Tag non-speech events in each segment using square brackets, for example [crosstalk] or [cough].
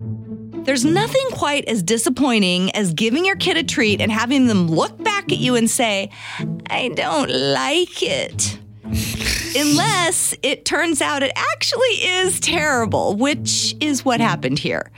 There's nothing quite as disappointing as giving your kid a treat and having them look back at you and say, I don't like it. Unless it turns out it actually is terrible, which is what happened here.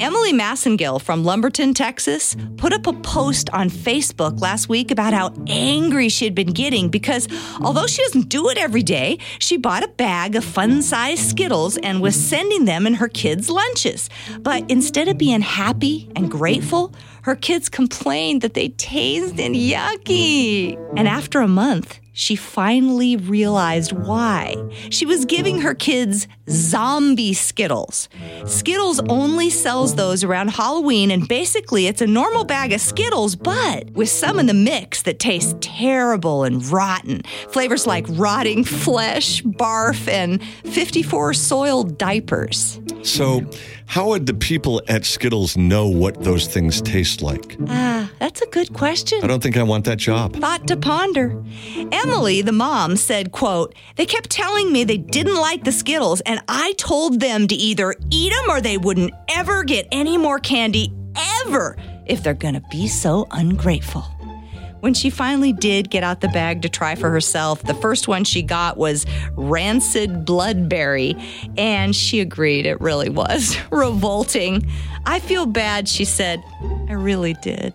Emily Massengill from Lumberton, Texas, put up a post on Facebook last week about how angry she had been getting because although she doesn't do it every day, she bought a bag of fun sized Skittles and was sending them in her kids' lunches. But instead of being happy and grateful, her kids complained that they tasted yucky. And after a month, she finally realized why. She was giving her kids zombie Skittles. Skittles only sells those around Halloween, and basically it's a normal bag of Skittles, but with some in the mix that taste terrible and rotten. Flavors like rotting flesh, barf, and 54 soiled diapers. So, how would the people at Skittles know what those things taste like? Ah, that's a good question. I don't think I want that job. thought to ponder. Emily, the mom, said, quote, They kept telling me they didn't like the Skittles, and I told them to either eat them or they wouldn't ever get any more candy ever if they're gonna be so ungrateful. When she finally did get out the bag to try for herself, the first one she got was rancid bloodberry, and she agreed it really was [laughs] revolting. I feel bad, she said. I really did.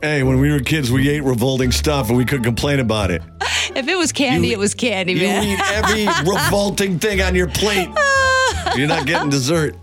Hey, when we were kids, we ate revolting stuff and we couldn't complain about it. [laughs] If it was candy, You- it was candy, You man. eat every [laughs] revolting thing on your plate. You're not getting dessert.